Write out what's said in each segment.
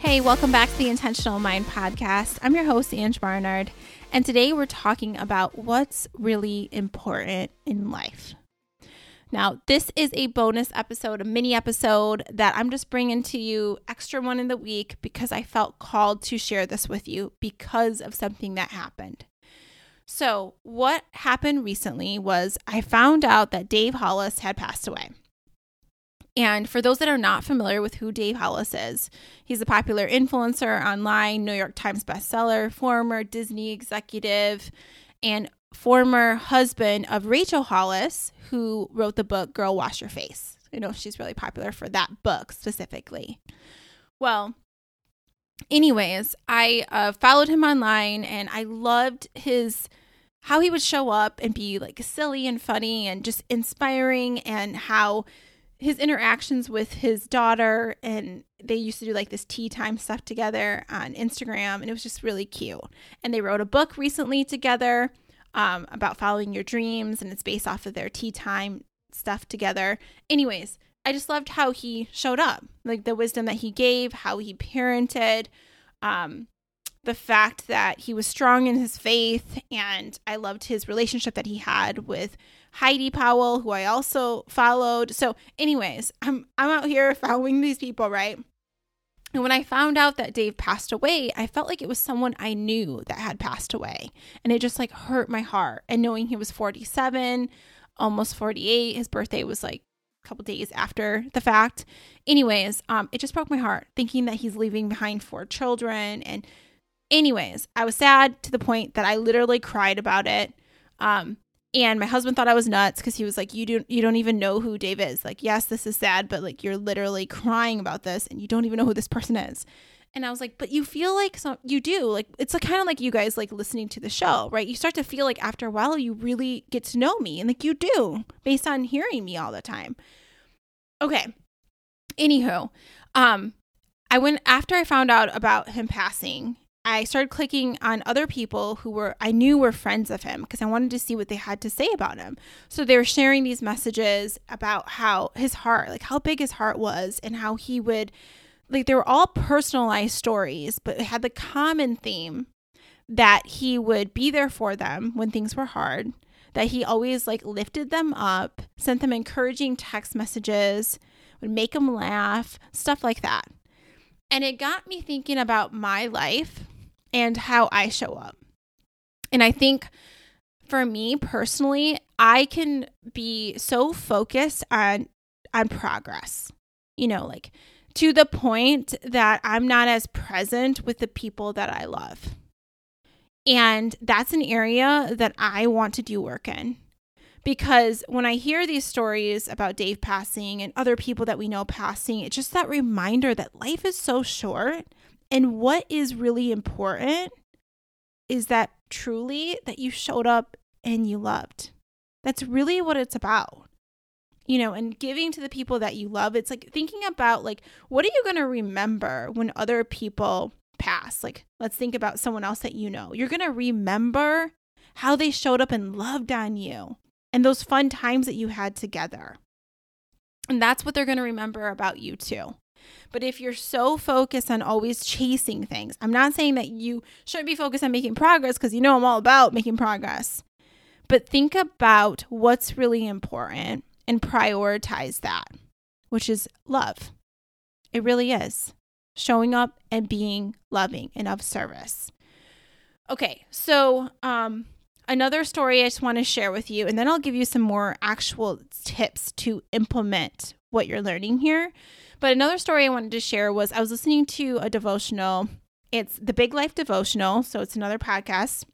Hey, welcome back to the Intentional Mind Podcast. I'm your host, Ang Barnard, and today we're talking about what's really important in life. Now, this is a bonus episode, a mini episode that I'm just bringing to you, extra one in the week, because I felt called to share this with you because of something that happened. So, what happened recently was I found out that Dave Hollis had passed away. And for those that are not familiar with who Dave Hollis is, he's a popular influencer online, New York Times bestseller, former Disney executive, and former husband of Rachel Hollis, who wrote the book Girl Wash Your Face. I know she's really popular for that book specifically. Well, anyways, I uh, followed him online and I loved his how he would show up and be like silly and funny and just inspiring and how his interactions with his daughter and they used to do like this tea time stuff together on Instagram and it was just really cute. And they wrote a book recently together um, about following your dreams and it's based off of their tea time stuff together. Anyways, I just loved how he showed up, like the wisdom that he gave, how he parented, um, the fact that he was strong in his faith, and I loved his relationship that he had with Heidi Powell, who I also followed. So, anyways, I'm I'm out here following these people, right? And when I found out that Dave passed away, I felt like it was someone I knew that had passed away. And it just like hurt my heart. And knowing he was 47, almost 48, his birthday was like a couple days after the fact. Anyways, um, it just broke my heart thinking that he's leaving behind four children. And anyways, I was sad to the point that I literally cried about it. Um, and my husband thought I was nuts because he was like, "You don't, you don't even know who Dave is. Like, yes, this is sad, but like, you're literally crying about this, and you don't even know who this person is." And I was like, "But you feel like some, you do. Like, it's kind of like you guys like listening to the show, right? You start to feel like after a while, you really get to know me, and like you do based on hearing me all the time." Okay. Anywho, um, I went after I found out about him passing I started clicking on other people who were I knew were friends of him because I wanted to see what they had to say about him. So they were sharing these messages about how his heart, like how big his heart was and how he would like they were all personalized stories, but it had the common theme that he would be there for them when things were hard, that he always like lifted them up, sent them encouraging text messages, would make them laugh, stuff like that. And it got me thinking about my life and how I show up. And I think for me personally, I can be so focused on on progress. You know, like to the point that I'm not as present with the people that I love. And that's an area that I want to do work in. Because when I hear these stories about Dave passing and other people that we know passing, it's just that reminder that life is so short and what is really important is that truly that you showed up and you loved. That's really what it's about. You know, and giving to the people that you love. It's like thinking about like what are you going to remember when other people pass? Like let's think about someone else that you know. You're going to remember how they showed up and loved on you and those fun times that you had together. And that's what they're going to remember about you too. But if you're so focused on always chasing things, I'm not saying that you shouldn't be focused on making progress because you know I'm all about making progress. But think about what's really important and prioritize that, which is love. It really is showing up and being loving and of service. Okay, so um, another story I just want to share with you, and then I'll give you some more actual tips to implement what you're learning here. But another story I wanted to share was I was listening to a devotional. It's the Big Life Devotional. So it's another podcast.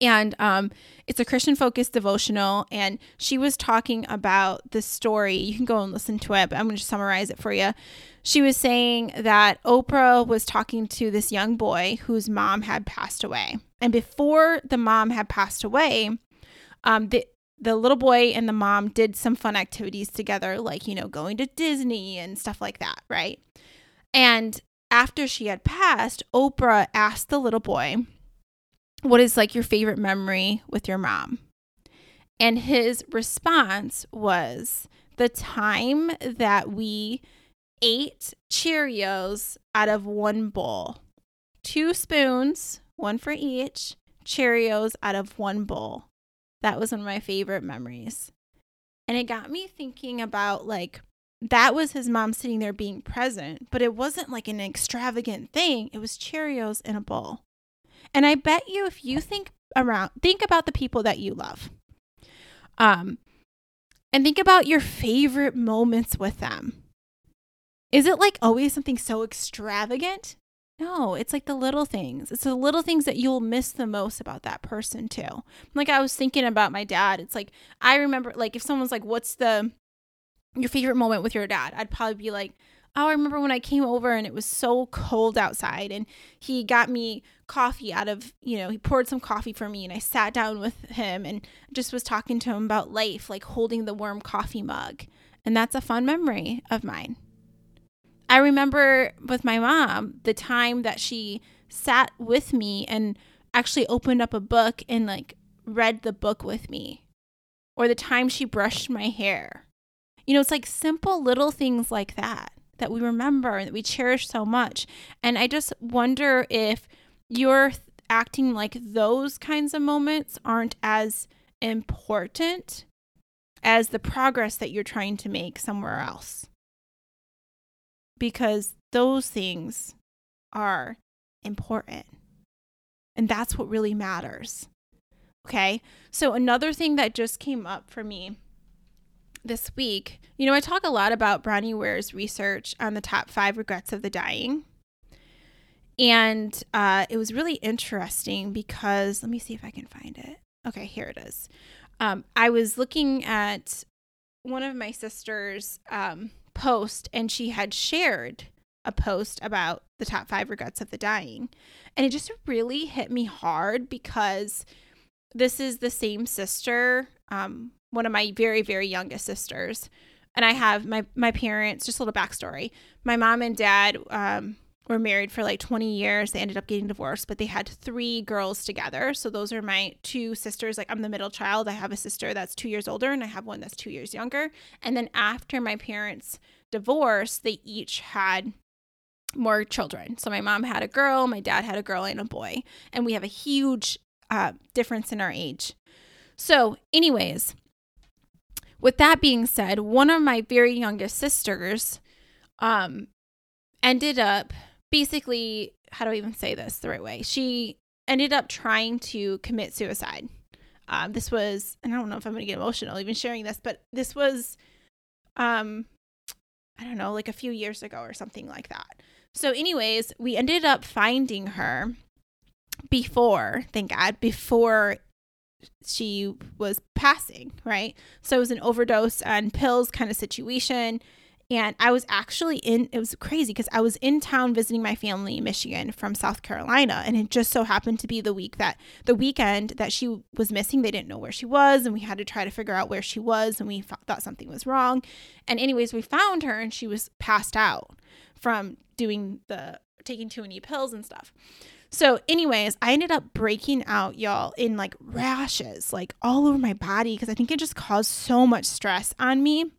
And um, it's a Christian focused devotional. And she was talking about the story. You can go and listen to it, but I'm going to summarize it for you. She was saying that Oprah was talking to this young boy whose mom had passed away. And before the mom had passed away, um, the, the little boy and the mom did some fun activities together, like, you know, going to Disney and stuff like that, right? And after she had passed, Oprah asked the little boy, What is like your favorite memory with your mom? And his response was the time that we ate Cheerios out of one bowl. Two spoons, one for each, Cheerios out of one bowl. That was one of my favorite memories. And it got me thinking about like, that was his mom sitting there being present, but it wasn't like an extravagant thing. It was Cheerios in a bowl. And I bet you if you think around, think about the people that you love. Um, and think about your favorite moments with them. Is it like always something so extravagant? No, it's like the little things. It's the little things that you'll miss the most about that person too. Like I was thinking about my dad. It's like I remember like if someone's like what's the your favorite moment with your dad? I'd probably be like, "Oh, I remember when I came over and it was so cold outside and he got me coffee out of, you know, he poured some coffee for me and I sat down with him and just was talking to him about life, like holding the warm coffee mug." And that's a fun memory of mine. I remember with my mom the time that she sat with me and actually opened up a book and like read the book with me, or the time she brushed my hair. You know, it's like simple little things like that that we remember and that we cherish so much. And I just wonder if you're acting like those kinds of moments aren't as important as the progress that you're trying to make somewhere else because those things are important. And that's what really matters. Okay. So, another thing that just came up for me this week, you know, I talk a lot about Bronnie Ware's research on the top five regrets of the dying. And uh, it was really interesting because let me see if I can find it. Okay, here it is. Um, I was looking at one of my sister's um, post and she had shared a post about the top five regrets of the dying. And it just really hit me hard because this is the same sister, um, one of my very, very youngest sisters. And I have my, my parents, just a little backstory. My mom and dad um, were married for like 20 years. They ended up getting divorced, but they had three girls together. So those are my two sisters. Like I'm the middle child. I have a sister that's two years older, and I have one that's two years younger. And then after my parents' divorce, they each had more children. So my mom had a girl, my dad had a girl and a boy, and we have a huge uh, difference in our age. So, anyways, with that being said, one of my very youngest sisters um, ended up basically, how do I even say this the right way? She ended up trying to commit suicide. Um, this was, and I don't know if I'm going to get emotional even sharing this, but this was, um, I don't know, like a few years ago or something like that. So, anyways, we ended up finding her before, thank God, before she was passing, right? So it was an overdose on pills kind of situation. And I was actually in, it was crazy because I was in town visiting my family in Michigan from South Carolina. And it just so happened to be the week that, the weekend that she was missing. They didn't know where she was. And we had to try to figure out where she was. And we thought something was wrong. And, anyways, we found her and she was passed out from doing the, taking too many pills and stuff. So, anyways, I ended up breaking out, y'all, in like rashes, like all over my body, because I think it just caused so much stress on me.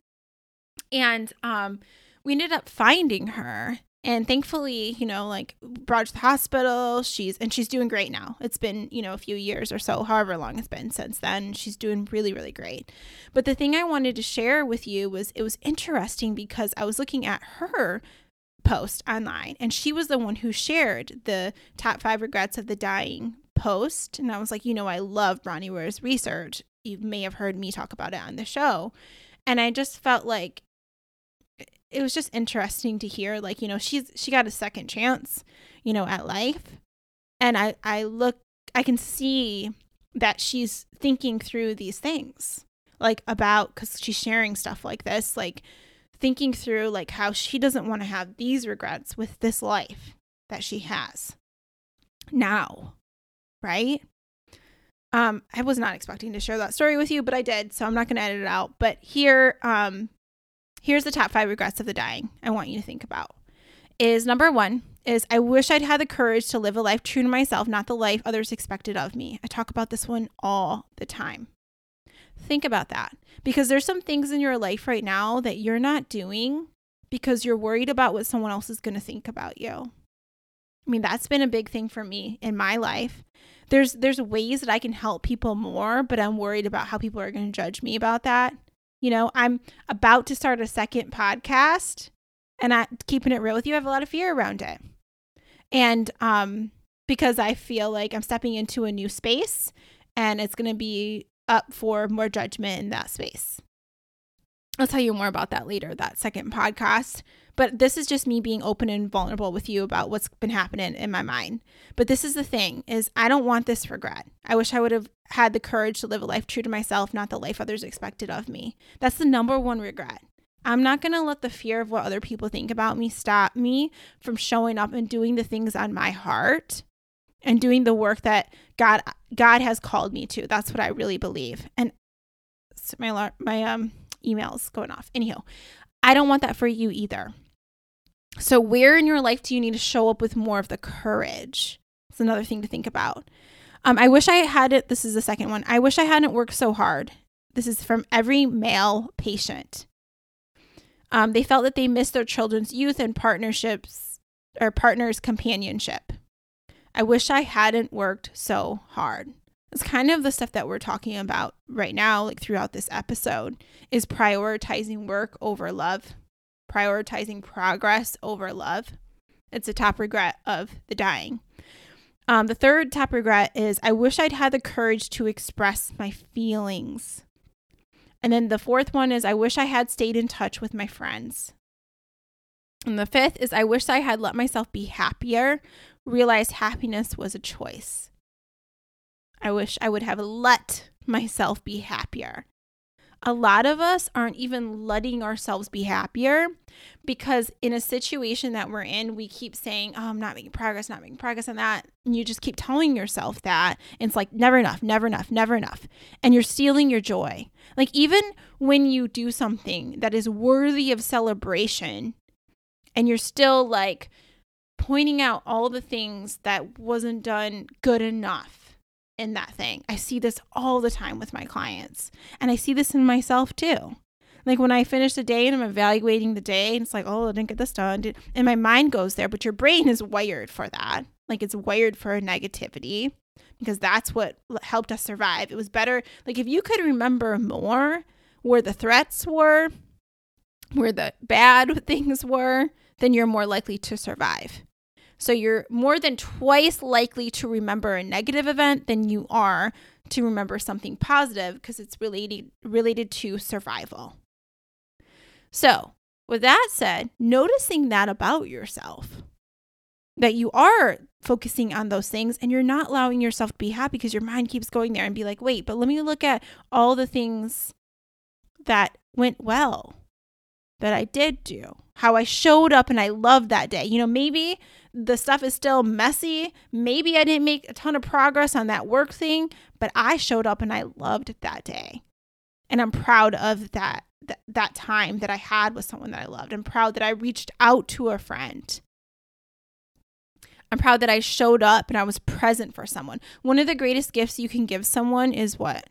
And um, we ended up finding her. And thankfully, you know, like brought her to the hospital. She's and she's doing great now. It's been, you know, a few years or so, however long it's been since then. She's doing really, really great. But the thing I wanted to share with you was it was interesting because I was looking at her post online and she was the one who shared the top five regrets of the dying post. And I was like, you know, I love Bronnie Ware's research. You may have heard me talk about it on the show. And I just felt like it was just interesting to hear like you know she's she got a second chance you know at life. And i i look i can see that she's thinking through these things like about because she's sharing stuff like this like thinking through like how she doesn't want to have these regrets with this life that she has now right? Um i was not expecting to share that story with you but i did so i'm not going to edit it out. But here um Here's the top five regrets of the dying I want you to think about. Is number one is I wish I'd had the courage to live a life true to myself, not the life others expected of me. I talk about this one all the time. Think about that because there's some things in your life right now that you're not doing because you're worried about what someone else is going to think about you. I mean, that's been a big thing for me in my life. There's there's ways that I can help people more, but I'm worried about how people are going to judge me about that. You know, I'm about to start a second podcast and I keeping it real with you, I have a lot of fear around it. And um because I feel like I'm stepping into a new space and it's going to be up for more judgment in that space. I'll tell you more about that later, that second podcast. But this is just me being open and vulnerable with you about what's been happening in my mind. But this is the thing is I don't want this regret. I wish I would have had the courage to live a life true to myself, not the life others expected of me. That's the number one regret. I'm not going to let the fear of what other people think about me stop me from showing up and doing the things on my heart and doing the work that God God has called me to. That's what I really believe. And my my um emails going off. Anyhow, I don't want that for you either. So where in your life do you need to show up with more of the courage? It's another thing to think about. Um, I wish I had it. This is the second one. I wish I hadn't worked so hard. This is from every male patient. Um, they felt that they missed their children's youth and partnerships or partners' companionship. I wish I hadn't worked so hard. It's kind of the stuff that we're talking about right now, like throughout this episode, is prioritizing work over love, prioritizing progress over love. It's a top regret of the dying. Um, the third top regret is I wish I'd had the courage to express my feelings. And then the fourth one is I wish I had stayed in touch with my friends. And the fifth is I wish I had let myself be happier realized happiness was a choice. I wish I would have let myself be happier. A lot of us aren't even letting ourselves be happier because in a situation that we're in, we keep saying, Oh, I'm not making progress, not making progress on that. And you just keep telling yourself that. And it's like, never enough, never enough, never enough. And you're stealing your joy. Like, even when you do something that is worthy of celebration and you're still like, pointing out all the things that wasn't done good enough in that thing. I see this all the time with my clients, and I see this in myself too. Like when I finish the day and I'm evaluating the day, and it's like, oh, I didn't get this done. And my mind goes there, but your brain is wired for that. Like it's wired for negativity because that's what helped us survive. It was better. Like if you could remember more where the threats were, where the bad things were, then you're more likely to survive. So you're more than twice likely to remember a negative event than you are to remember something positive because it's related related to survival. So, with that said, noticing that about yourself that you are focusing on those things and you're not allowing yourself to be happy because your mind keeps going there and be like, "Wait, but let me look at all the things that went well that I did do. How I showed up and I loved that day. You know, maybe the stuff is still messy. Maybe I didn't make a ton of progress on that work thing, but I showed up and I loved that day. And I'm proud of that that, that time that I had with someone that I loved. I'm proud that I reached out to a friend. I'm proud that I showed up and I was present for someone. One of the greatest gifts you can give someone is what?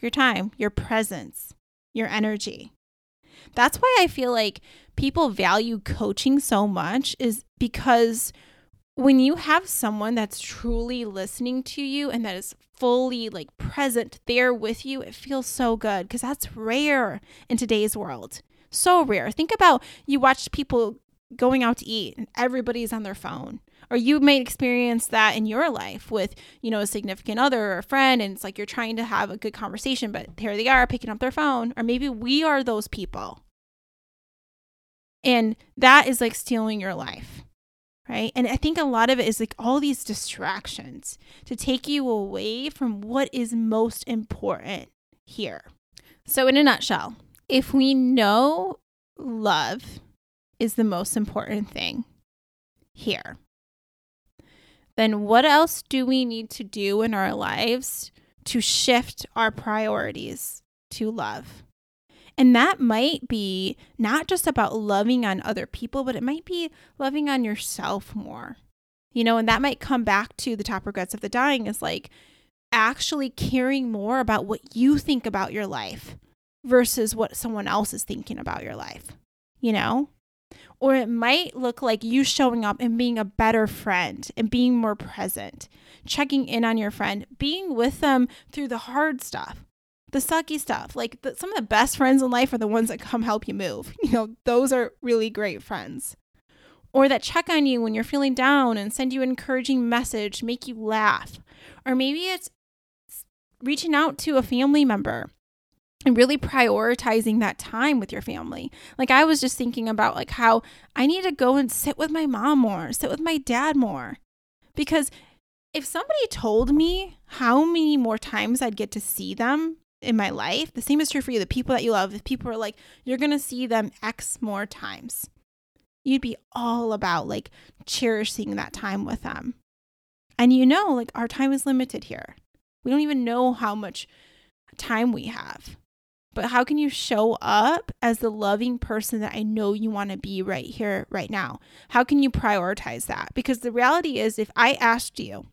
Your time, your presence, your energy. That's why I feel like people value coaching so much is because when you have someone that's truly listening to you and that is fully like present there with you, it feels so good because that's rare in today's world. So rare. Think about you watch people going out to eat and everybody's on their phone. Or you may experience that in your life with, you know, a significant other or a friend, and it's like you're trying to have a good conversation, but here they are picking up their phone. Or maybe we are those people and that is like stealing your life. Right. And I think a lot of it is like all these distractions to take you away from what is most important here. So, in a nutshell, if we know love is the most important thing here, then what else do we need to do in our lives to shift our priorities to love? And that might be not just about loving on other people, but it might be loving on yourself more. You know, and that might come back to the top regrets of the dying is like actually caring more about what you think about your life versus what someone else is thinking about your life. You know? Or it might look like you showing up and being a better friend and being more present, checking in on your friend, being with them through the hard stuff, the sucky stuff. Like the, some of the best friends in life are the ones that come help you move. You know, those are really great friends. Or that check on you when you're feeling down and send you an encouraging message, make you laugh. Or maybe it's reaching out to a family member and really prioritizing that time with your family. Like I was just thinking about like how I need to go and sit with my mom more, sit with my dad more. Because if somebody told me how many more times I'd get to see them in my life, the same is true for you. The people that you love, if people are like, you're going to see them X more times, you'd be all about like cherishing that time with them. And you know, like our time is limited here. We don't even know how much time we have. But how can you show up as the loving person that I know you want to be right here, right now? How can you prioritize that? Because the reality is, if I asked you,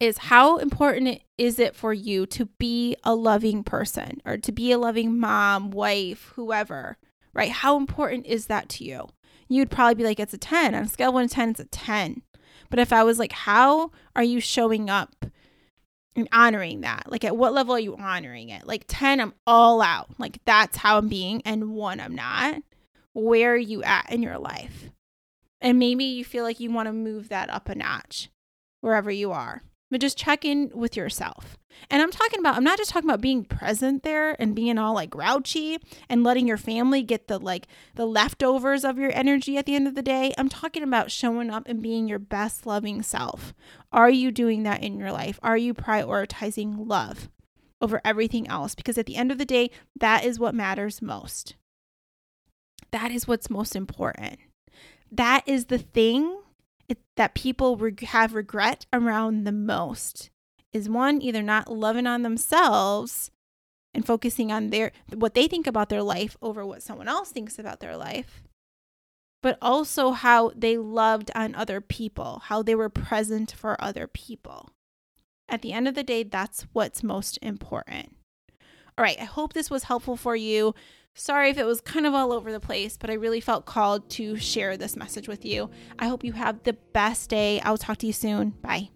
is how important is it for you to be a loving person or to be a loving mom, wife, whoever, right? How important is that to you? You'd probably be like, it's a 10. On a scale of 1 to 10, it's a 10. But if I was like, how are you showing up and honoring that. Like, at what level are you honoring it? Like, 10, I'm all out. Like, that's how I'm being. And one, I'm not. Where are you at in your life? And maybe you feel like you want to move that up a notch wherever you are but just check in with yourself. And I'm talking about, I'm not just talking about being present there and being all like grouchy and letting your family get the like the leftovers of your energy at the end of the day. I'm talking about showing up and being your best loving self. Are you doing that in your life? Are you prioritizing love over everything else? Because at the end of the day, that is what matters most. That is what's most important. That is the thing it, that people reg- have regret around the most is one either not loving on themselves and focusing on their what they think about their life over what someone else thinks about their life but also how they loved on other people how they were present for other people. At the end of the day that's what's most important. All right i hope this was helpful for you Sorry if it was kind of all over the place, but I really felt called to share this message with you. I hope you have the best day. I'll talk to you soon. Bye.